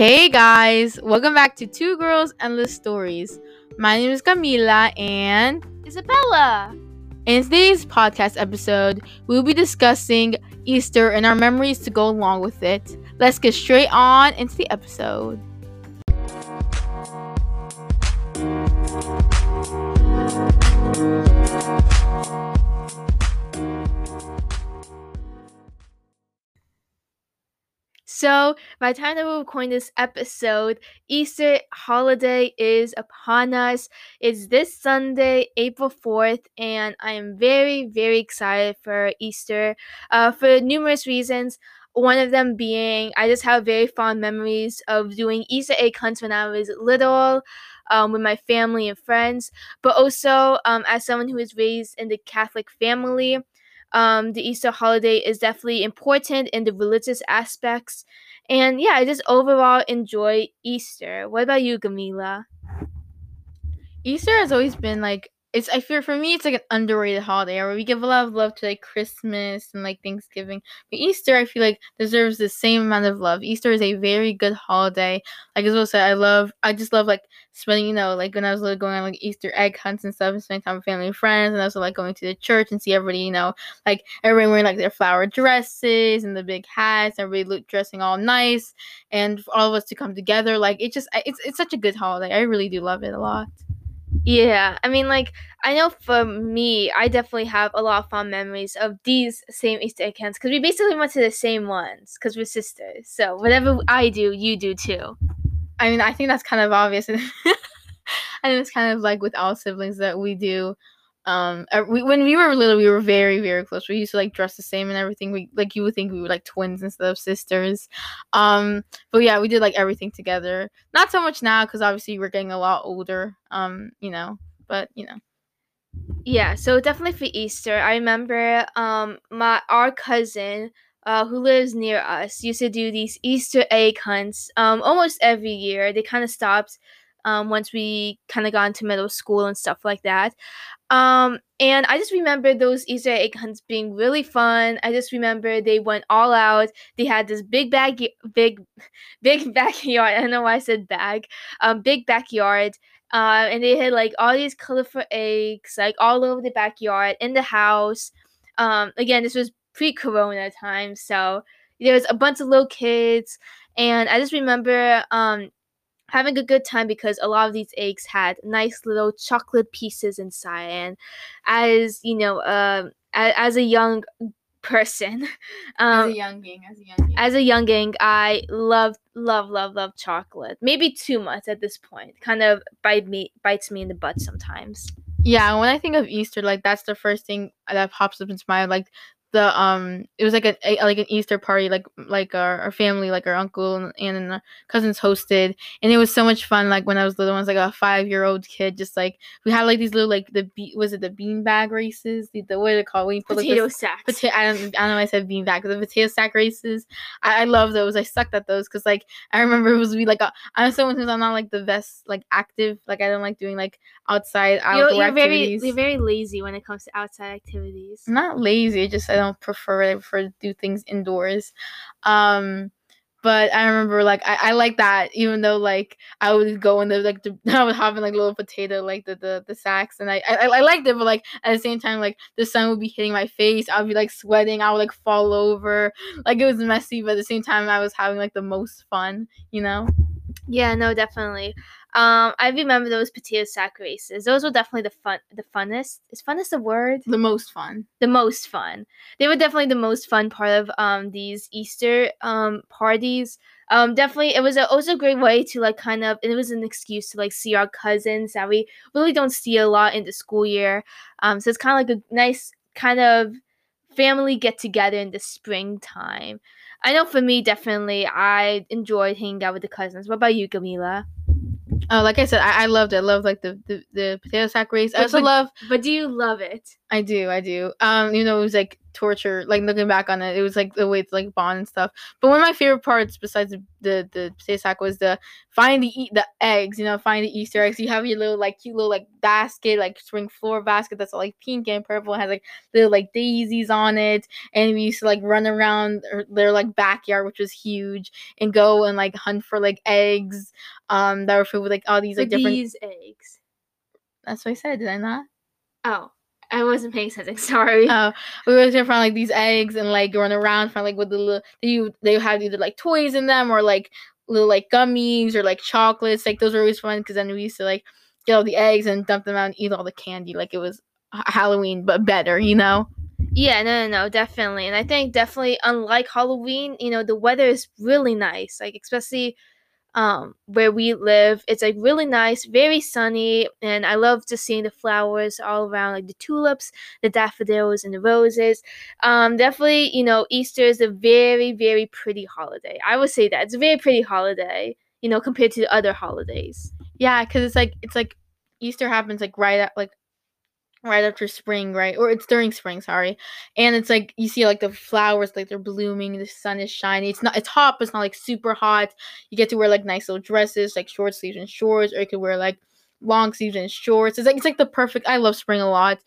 Hey guys, welcome back to Two Girls Endless Stories. My name is Camila, and Isabella. in today's podcast episode, we'll be discussing Easter and our memories to go along with it. Let's get straight on into the episode. So, by the time that we're recording this episode, Easter holiday is upon us. It's this Sunday, April 4th, and I am very, very excited for Easter uh, for numerous reasons. One of them being, I just have very fond memories of doing Easter egg hunts when I was little um, with my family and friends, but also um, as someone who was raised in the Catholic family um, the Easter holiday is definitely important in the religious aspects. And yeah, I just overall enjoy Easter. What about you, Camila? Easter has always been like it's I feel for me it's like an underrated holiday where we give a lot of love to like Christmas and like Thanksgiving. But Easter I feel like deserves the same amount of love. Easter is a very good holiday. Like Isabel said, I love I just love like spending, you know, like when I was little going on like Easter egg hunts and stuff and spending time with family and friends and also like going to the church and see everybody, you know, like everyone wearing like their flower dresses and the big hats, and everybody dressing all nice and all of us to come together. Like it just it's it's such a good holiday. I really do love it a lot. Yeah, I mean, like, I know for me, I definitely have a lot of fond memories of these same Easter egg hunts because we basically went to the same ones because we're sisters. So whatever I do, you do too. I mean, I think that's kind of obvious. I think it's kind of like with all siblings that we do. Um, uh, we, when we were little, we were very, very close. We used to like dress the same and everything. We like you would think we were like twins instead of sisters. Um, but yeah, we did like everything together. Not so much now because obviously we're getting a lot older. Um, you know, but you know. Yeah, so definitely for Easter, I remember um my our cousin uh who lives near us used to do these Easter egg hunts um almost every year. They kind of stopped um once we kind of got into middle school and stuff like that. Um and I just remember those Easter egg hunts being really fun. I just remember they went all out. They had this big bag big big backyard. I don't know why I said bag. Um big backyard uh, and they had like all these colorful eggs like all over the backyard in the house um, again this was pre-corona time so there was a bunch of little kids and i just remember um, having a good time because a lot of these eggs had nice little chocolate pieces inside and as you know um, as, as a young person um, as a younging, as a younging. as a younging, I love, love, love, love chocolate. Maybe too much at this point. Kind of bite me, bites me in the butt sometimes. Yeah, when I think of Easter, like that's the first thing that pops up into my like the um it was like a, a like an Easter party like like our, our family like our uncle and, and our cousins hosted and it was so much fun like when I was little I was like a five year old kid just like we had like these little like the be- was it the bean bag races the, the what are they called when you put Potato this- sacks. Potato, I don't, I don't know why I said bean bag. The potato sack races, I, I love those. I sucked at those because like I remember it was be like a, I'm someone who's I'm not like the best like active. Like I don't like doing like outside You're, you're very, activities. you're very lazy when it comes to outside activities. I'm not lazy. Just I don't prefer it. I prefer to do things indoors. Um, but I remember like I, I like that even though like I would go in the like the, I was having like little potato like the the, the sacks and I, I I liked it but like at the same time like the sun would be hitting my face I would be like sweating I would like fall over like it was messy but at the same time I was having like the most fun you know Yeah, no, definitely. Um, I remember those potato sack races. Those were definitely the fun, the funnest. Is funnest a word? the most fun the most fun. They were definitely the most fun part of um these Easter um parties. Um definitely it was a, also a great way to like kind of it was an excuse to like see our cousins that we really don't see a lot in the school year. Um so it's kind of like a nice kind of family get together in the springtime. I know for me definitely I enjoyed hanging out with the cousins. What about you, Camila? Uh, like I said I, I loved it I loved like the, the the potato sack race I also but- love But do you love it? I do, I do. Um, you know, it was like torture. Like looking back on it, it was like the way it's like bond and stuff. But one of my favorite parts, besides the the, the potato sack, was the find the eat the eggs. You know, find the Easter eggs. You have your little like cute little like basket, like spring floor basket that's all like pink and purple. It has like little like daisies on it, and we used to like run around their like backyard, which was huge, and go and like hunt for like eggs. Um, that were filled with like all these like different. These eggs. That's what I said. Did I not? Oh. I wasn't paying attention. Sorry. Oh, we were to find like these eggs and like run around, find like with the little you they have either like toys in them or like little like gummies or like chocolates. Like those were always fun because then we used to like get all the eggs and dump them out and eat all the candy like it was Halloween but better, you know. Yeah, no, no, no, definitely. And I think definitely unlike Halloween, you know, the weather is really nice. Like especially um, where we live. It's like really nice, very sunny, and I love just seeing the flowers all around, like the tulips, the daffodils, and the roses. Um, definitely, you know, Easter is a very, very pretty holiday. I would say that it's a very pretty holiday, you know, compared to the other holidays. Yeah, because it's like it's like Easter happens like right at like right after spring, right? Or it's during spring, sorry. And it's like you see like the flowers like they're blooming, the sun is shining. It's not it's hot, but it's not like super hot. You get to wear like nice little dresses, like short sleeves and shorts, or you could wear like long sleeves and shorts. It's like it's like the perfect I love spring a lot.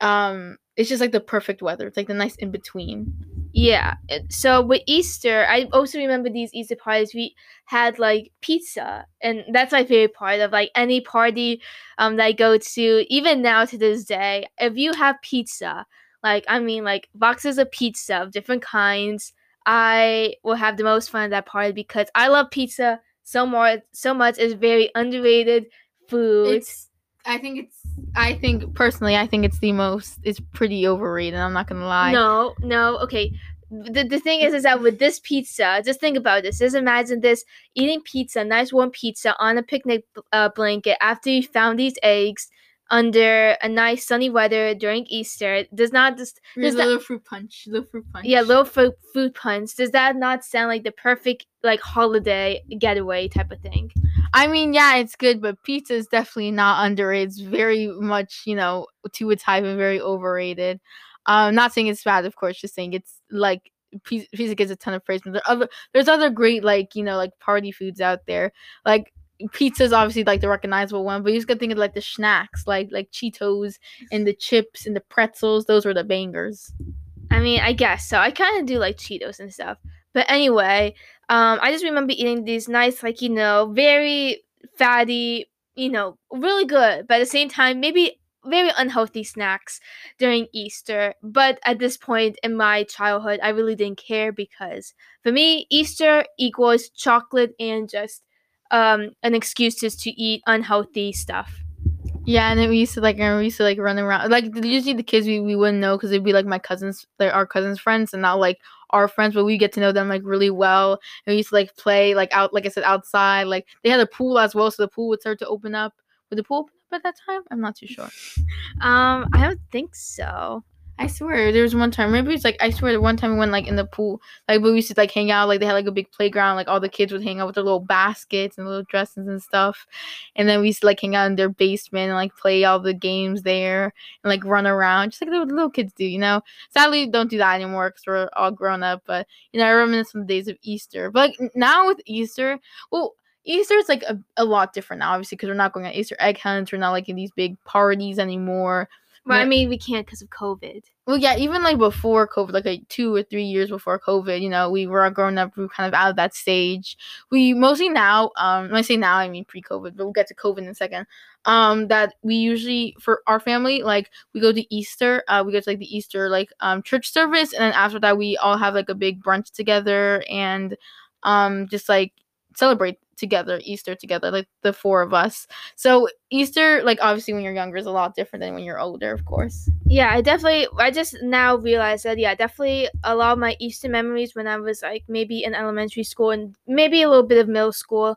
Um it's just like the perfect weather. It's like the nice in between. Yeah. So with Easter, I also remember these Easter parties. We had like pizza, and that's my favorite part of like any party um that I go to. Even now to this day, if you have pizza, like I mean like boxes of pizza of different kinds, I will have the most fun at that party because I love pizza so more so much. It's very underrated food. It's I think it's. I think personally, I think it's the most. It's pretty overrated. I'm not gonna lie. No, no. Okay. The, the thing is, is that with this pizza, just think about this. Just imagine this eating pizza, nice warm pizza on a picnic uh, blanket after you found these eggs under a nice sunny weather during Easter. Does not just does little fruit punch, little fruit punch. Yeah, little fruit fruit punch. Does that not sound like the perfect like holiday getaway type of thing? I mean, yeah, it's good, but pizza is definitely not underrated. It's very much, you know, to its hype and very overrated. Um, not saying it's bad, of course, just saying it's like pizza gets a ton of praise. But there other, there's other great like you know like party foods out there. Like pizza is obviously like the recognizable one, but you just gotta think of like the snacks, like like Cheetos and the chips and the pretzels. Those were the bangers. I mean, I guess so. I kind of do like Cheetos and stuff. But anyway, um, I just remember eating these nice, like, you know, very fatty, you know, really good, but at the same time, maybe very unhealthy snacks during Easter. But at this point in my childhood, I really didn't care because for me, Easter equals chocolate and just um, an excuse just to eat unhealthy stuff. Yeah, and then we used to like, and we used to like run around. Like usually the kids we, we wouldn't know because they'd be like my cousins, like our cousins' friends, and not like our friends. But we get to know them like really well. And we used to like play like out, like I said, outside. Like they had a pool as well, so the pool would start to open up. Would the pool open up at that time? I'm not too sure. Um, I don't think so. I swear there was one time. Maybe it's like I swear the one time we went like in the pool, like we used to like hang out. Like they had like a big playground. Like all the kids would hang out with their little baskets and little dresses and stuff. And then we used to like hang out in their basement and like play all the games there and like run around, just like the little kids do. You know. Sadly, don't do that anymore because we're all grown up. But you know, I reminisce the days of Easter. But like now with Easter, well. Easter is like a, a lot different now, obviously, because we're not going on Easter egg hunts. We're not like in these big parties anymore. Well, I mean, we can't because of COVID. Well, yeah, even like before COVID, like, like two or three years before COVID, you know, we were growing up, we were kind of out of that stage. We mostly now, um, when I say now, I mean pre-COVID, but we'll get to COVID in a second. Um, that we usually for our family, like we go to Easter, uh, we go to like the Easter like um church service, and then after that, we all have like a big brunch together and um just like celebrate together Easter together, like the four of us. So Easter, like obviously when you're younger, is a lot different than when you're older, of course. Yeah, I definitely. I just now realized that. Yeah, definitely a lot of my Easter memories when I was like maybe in elementary school and maybe a little bit of middle school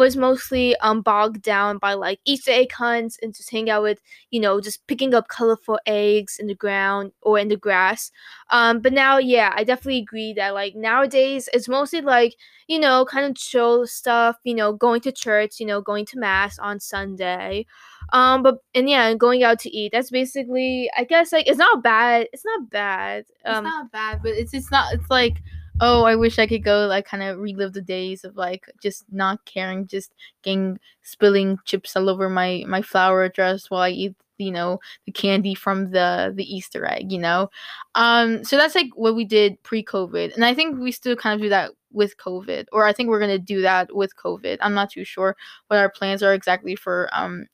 was mostly um bogged down by like Easter egg hunts and just hang out with you know just picking up colorful eggs in the ground or in the grass. Um, but now yeah, I definitely agree that like nowadays it's mostly like you know kind of chill stuff. You know, going to church. You know, going to mass on Sunday. Um, but and yeah, and going out to eat. That's basically I guess like it's not bad. It's not bad. Um, it's not bad, but it's it's not. It's like oh, I wish I could go like kind of relive the days of like just not caring, just getting spilling chips all over my my flower dress while I eat you know the candy from the the easter egg you know? Um so that's like what we did pre-covid and i think we still kind of do that with covid or i think we're going to do that with covid. I'm not too sure what our plans are exactly for um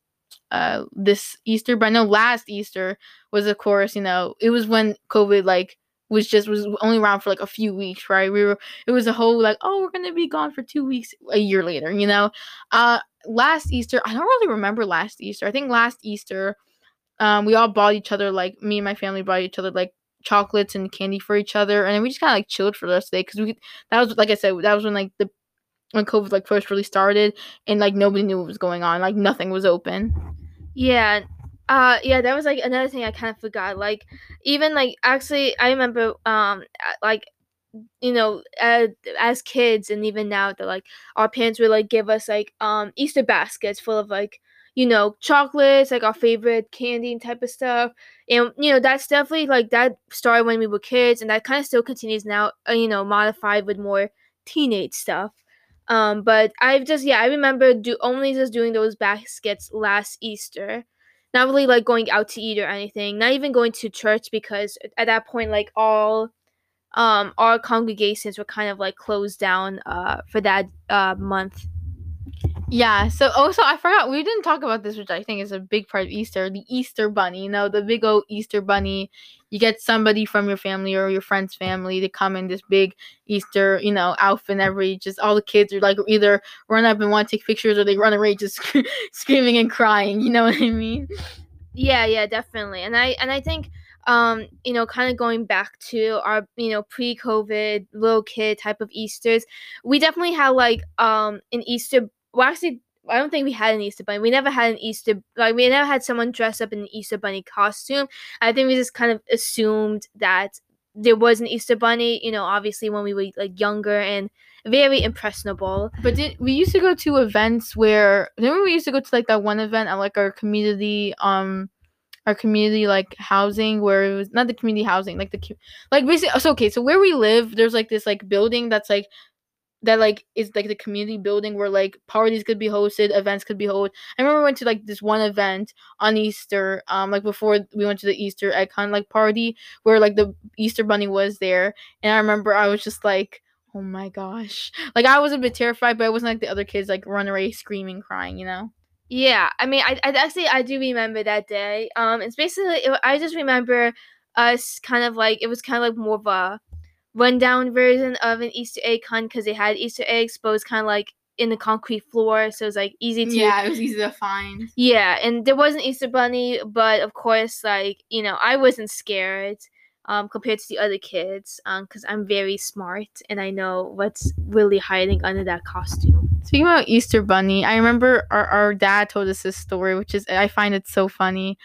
uh this easter but i know last easter was of course you know it was when covid like was just was only around for like a few weeks, right? We were it was a whole like, oh, we're gonna be gone for two weeks a year later, you know. Uh last Easter, I don't really remember last Easter. I think last Easter, um, we all bought each other like me and my family bought each other like chocolates and candy for each other, and we just kind of like chilled for the rest of the day because we that was like I said that was when like the when COVID like first really started and like nobody knew what was going on, like nothing was open. Yeah, uh yeah, that was like another thing I kind of forgot. Like even like actually I remember um like you know as, as kids and even now that like our parents would like give us like um Easter baskets full of like you know chocolates like our favorite candy and type of stuff and you know that's definitely like that started when we were kids and that kind of still continues now uh, you know modified with more teenage stuff um but i've just yeah i remember do only just doing those baskets last easter not really like going out to eat or anything, not even going to church because at that point like all um our congregations were kind of like closed down uh for that uh month. Yeah, so also I forgot we didn't talk about this, which I think is a big part of Easter, the Easter bunny, you know, the big old Easter bunny. You get somebody from your family or your friend's family to come in this big Easter, you know, outfit and every just all the kids are like either run up and want to take pictures or they run away just screaming and crying, you know what I mean? Yeah, yeah, definitely. And I and I think um, you know, kind of going back to our, you know, pre-COVID little kid type of Easter's, we definitely had like um an Easter well actually I don't think we had an Easter bunny. We never had an Easter like we never had someone dress up in an Easter bunny costume. I think we just kind of assumed that there was an Easter bunny, you know, obviously when we were like younger and very impressionable. But did we used to go to events where remember we used to go to like that one event at like our community um our community like housing where it was not the community housing like the like basically so okay so where we live there's like this like building that's like that like is like the community building where like parties could be hosted, events could be held. I remember we went to like this one event on Easter, um, like before we went to the Easter hunt like party where like the Easter bunny was there, and I remember I was just like, oh my gosh, like I was a bit terrified, but I wasn't like the other kids like run away screaming, crying, you know. Yeah, I mean, I, I actually I do remember that day. Um, it's basically I just remember us kind of like it was kind of like more of a rundown version of an Easter egg hunt because they had Easter eggs, but it was kind of like in the concrete floor, so it was like easy to yeah, it was easy to find. Yeah, and there was an Easter bunny, but of course, like you know, I wasn't scared um compared to the other kids um because I'm very smart and I know what's really hiding under that costume. Speaking about Easter bunny, I remember our, our dad told us this story, which is I find it so funny.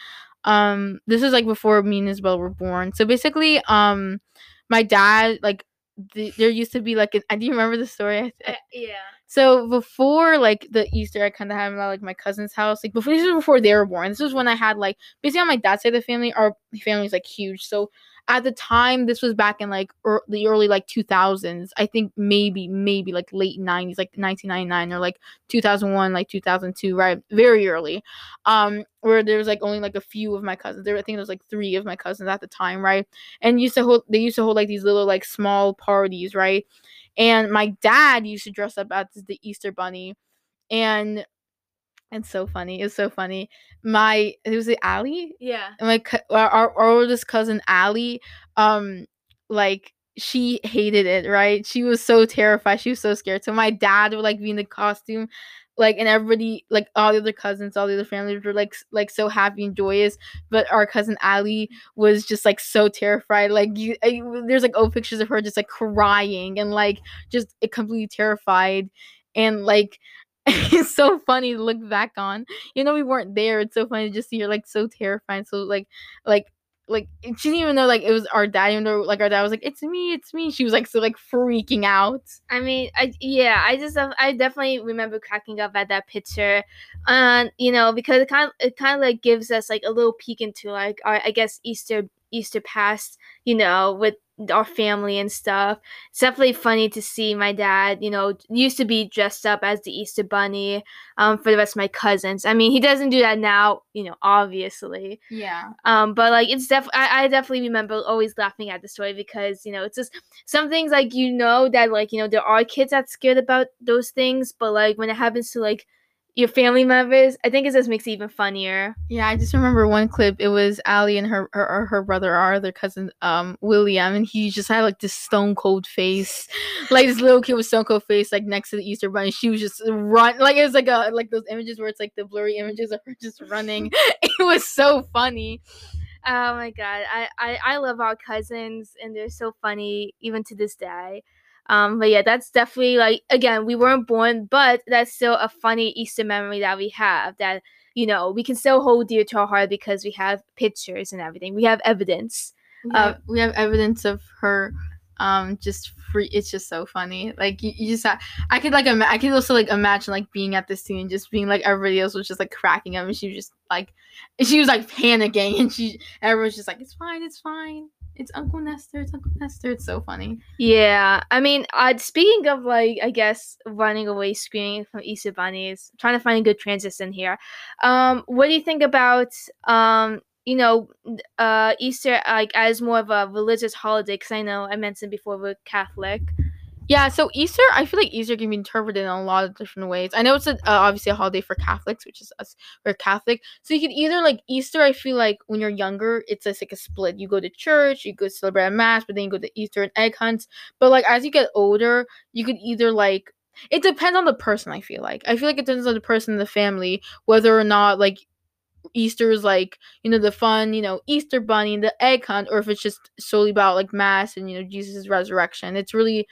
Um, this is like before me and Isabel were born. So basically, um my dad like the, there used to be like an, I do you remember the story? Uh, yeah. So before like the Easter, I kind of had like my cousin's house. Like before this was before they were born. This was when I had like basically on my dad's side of the family, our family is like huge. So at the time this was back in like er, the early like 2000s i think maybe maybe like late 90s like 1999 or like 2001 like 2002 right very early. Um where there was like only like a few of my cousins. There i think there was like three of my cousins at the time right? And used to hold they used to hold like these little like small parties right? And my dad used to dress up as the easter bunny. And it's so funny. It's so funny. My it was it Allie? Yeah. My our, our oldest cousin Allie, um, like she hated it. Right? She was so terrified. She was so scared. So my dad would like be in the costume, like, and everybody, like all the other cousins, all the other families were like like so happy and joyous. But our cousin Allie was just like so terrified. Like you, I, there's like old pictures of her just like crying and like just completely terrified, and like it's so funny to look back on. You know, we weren't there. It's so funny to just see her like so terrified. So like, like, like she didn't even know like it was our dad. Even though like our dad was like, "It's me, it's me." She was like so like freaking out. I mean, I yeah, I just um, I definitely remember cracking up at that picture, and you know because it kind of it kind of like gives us like a little peek into like our I guess Easter Easter past, you know, with our family and stuff. It's definitely funny to see my dad, you know, used to be dressed up as the Easter Bunny um, for the rest of my cousins. I mean, he doesn't do that now, you know, obviously. Yeah. Um, but like, it's definitely, I definitely remember always laughing at the story because, you know, it's just some things like, you know, that like, you know, there are kids that scared about those things, but like when it happens to like, your family members, I think it just makes it even funnier. Yeah, I just remember one clip. It was Allie and her her, her brother, our other cousin, um, William, and he just had like this stone cold face, like this little kid with stone cold face, like next to the Easter bunny. She was just run, like it was like a like those images where it's like the blurry images of her just running. it was so funny. Oh my god, I, I I love our cousins, and they're so funny even to this day. Um, but yeah, that's definitely like again, we weren't born, but that's still a funny Easter memory that we have that you know we can still hold dear to our heart because we have pictures and everything. We have evidence. We have, uh, we have evidence of her um just free it's just so funny like you, you just have, i could like ima- i could also like imagine like being at this scene and just being like everybody else was just like cracking up and she was just like she was like panicking and she everyone's just like it's fine it's fine it's Uncle Nestor. It's Uncle Nestor. It's so funny. Yeah, I mean, uh, speaking of like, I guess running away screaming from Easter bunnies, trying to find a good transition here. Um, what do you think about um, you know, uh, Easter like as more of a religious holiday? Because I know I mentioned before we're Catholic. Yeah, so Easter, I feel like Easter can be interpreted in a lot of different ways. I know it's a, uh, obviously a holiday for Catholics, which is us. We're Catholic, so you can either like Easter. I feel like when you're younger, it's just like a split. You go to church, you go celebrate a mass, but then you go to Easter and egg hunts. But like as you get older, you could either like it depends on the person. I feel like I feel like it depends on the person in the family whether or not like Easter is like, you know, the fun, you know, Easter bunny and the egg hunt, or if it's just solely about like mass and, you know, Jesus' resurrection. It's really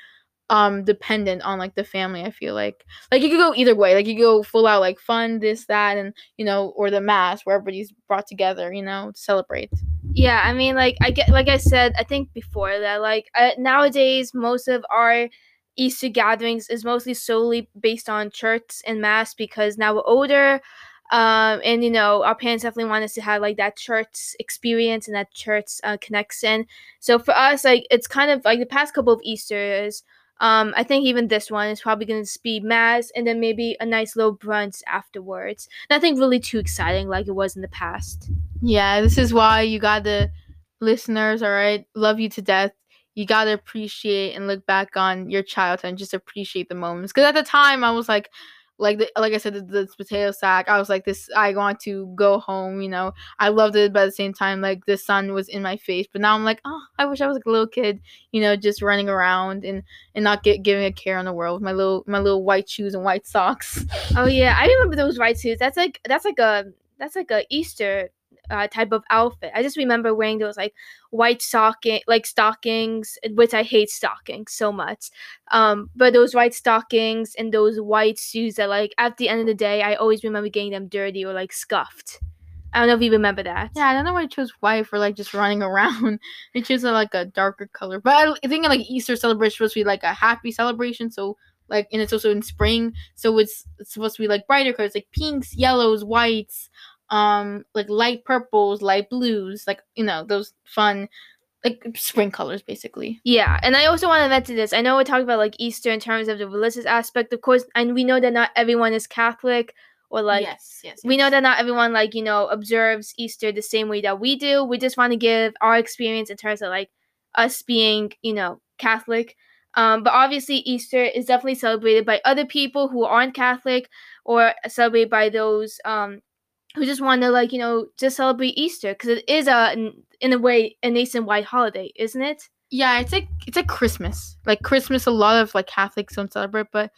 um dependent on like the family i feel like. Like you could go either way. Like you go full out like fun this that and you know or the mass where everybody's brought together you know to celebrate. Yeah i mean like i get like i said i think before that like uh, nowadays most of our easter gatherings is mostly solely based on church and mass because now we're older um, and you know our parents definitely want us to have like that church experience and that church uh, connection. So for us like it's kind of like the past couple of easters um, I think even this one is probably going to be mass and then maybe a nice little brunch afterwards. Nothing really too exciting like it was in the past. Yeah, this is why you got the listeners, all right? Love you to death. You got to appreciate and look back on your childhood and just appreciate the moments. Because at the time, I was like, like the, like I said, the, the, potato sack. I was like, this. I want to go home. You know, I loved it, but at the same time, like the sun was in my face. But now I'm like, oh, I wish I was like a little kid. You know, just running around and and not get giving a care in the world. My little my little white shoes and white socks. Oh yeah, I remember those white shoes. That's like that's like a that's like a Easter uh, type of outfit. I just remember wearing those like white stocking, like stockings, which I hate stockings so much. Um, but those white stockings and those white shoes that like at the end of the day, I always remember getting them dirty or like scuffed. I don't know if you remember that. Yeah, I don't know why I chose white for like just running around. I chose like a darker color, but I think like Easter celebration supposed to be like a happy celebration, so like and it's also in spring, so it's, it's supposed to be like brighter colors, like pinks, yellows, whites, um like light purples, light blues, like you know those fun like spring colors basically. Yeah, and I also want to mention this. I know we're talking about like Easter in terms of the religious aspect, of course, and we know that not everyone is Catholic or like yes, yes, yes. we know that not everyone like you know observes Easter the same way that we do. We just want to give our experience in terms of like us being you know Catholic. Um, but obviously, Easter is definitely celebrated by other people who aren't Catholic or celebrated by those um, who just want to like you know just celebrate Easter because it is a in a way a nationwide holiday, isn't it? Yeah, it's like it's like Christmas. Like Christmas, a lot of like Catholics don't celebrate, but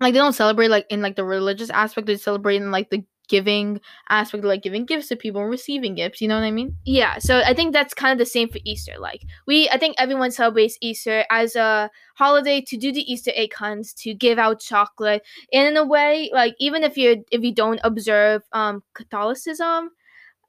like they don't celebrate like in like the religious aspect. They celebrate in like the giving aspect of like giving gifts to people and receiving gifts. You know what I mean? Yeah, so I think that's kind of the same for Easter. Like we, I think everyone celebrates Easter as a holiday to do the Easter egg hunts, to give out chocolate, and in a way, like even if you if you don't observe um Catholicism,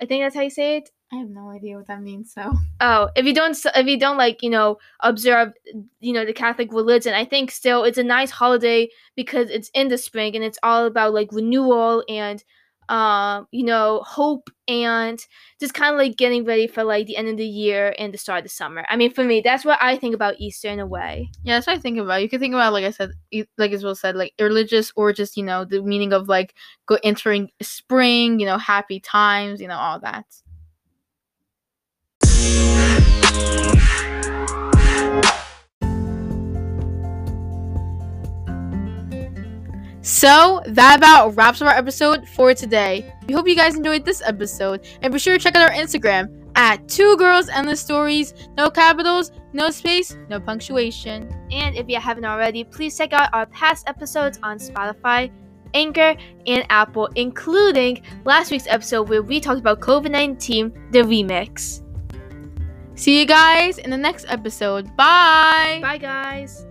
I think that's how you say it. I have no idea what that means. So Oh, if you don't, if you don't like, you know, observe, you know, the Catholic religion, I think still it's a nice holiday because it's in the spring and it's all about like renewal and, um, you know, hope and just kind of like getting ready for like the end of the year and the start of the summer. I mean, for me, that's what I think about Easter in a way. yeah, that's what I think about. You can think about like I said, like Isabel said, like religious or just you know the meaning of like go entering spring. You know, happy times. You know, all that. So that about wraps up our episode for today. We hope you guys enjoyed this episode, and be sure to check out our Instagram at Two Girls Endless Stories. No capitals, no space, no punctuation. And if you haven't already, please check out our past episodes on Spotify, Anchor, and Apple, including last week's episode where we talked about COVID 19, the remix. See you guys in the next episode. Bye. Bye, guys.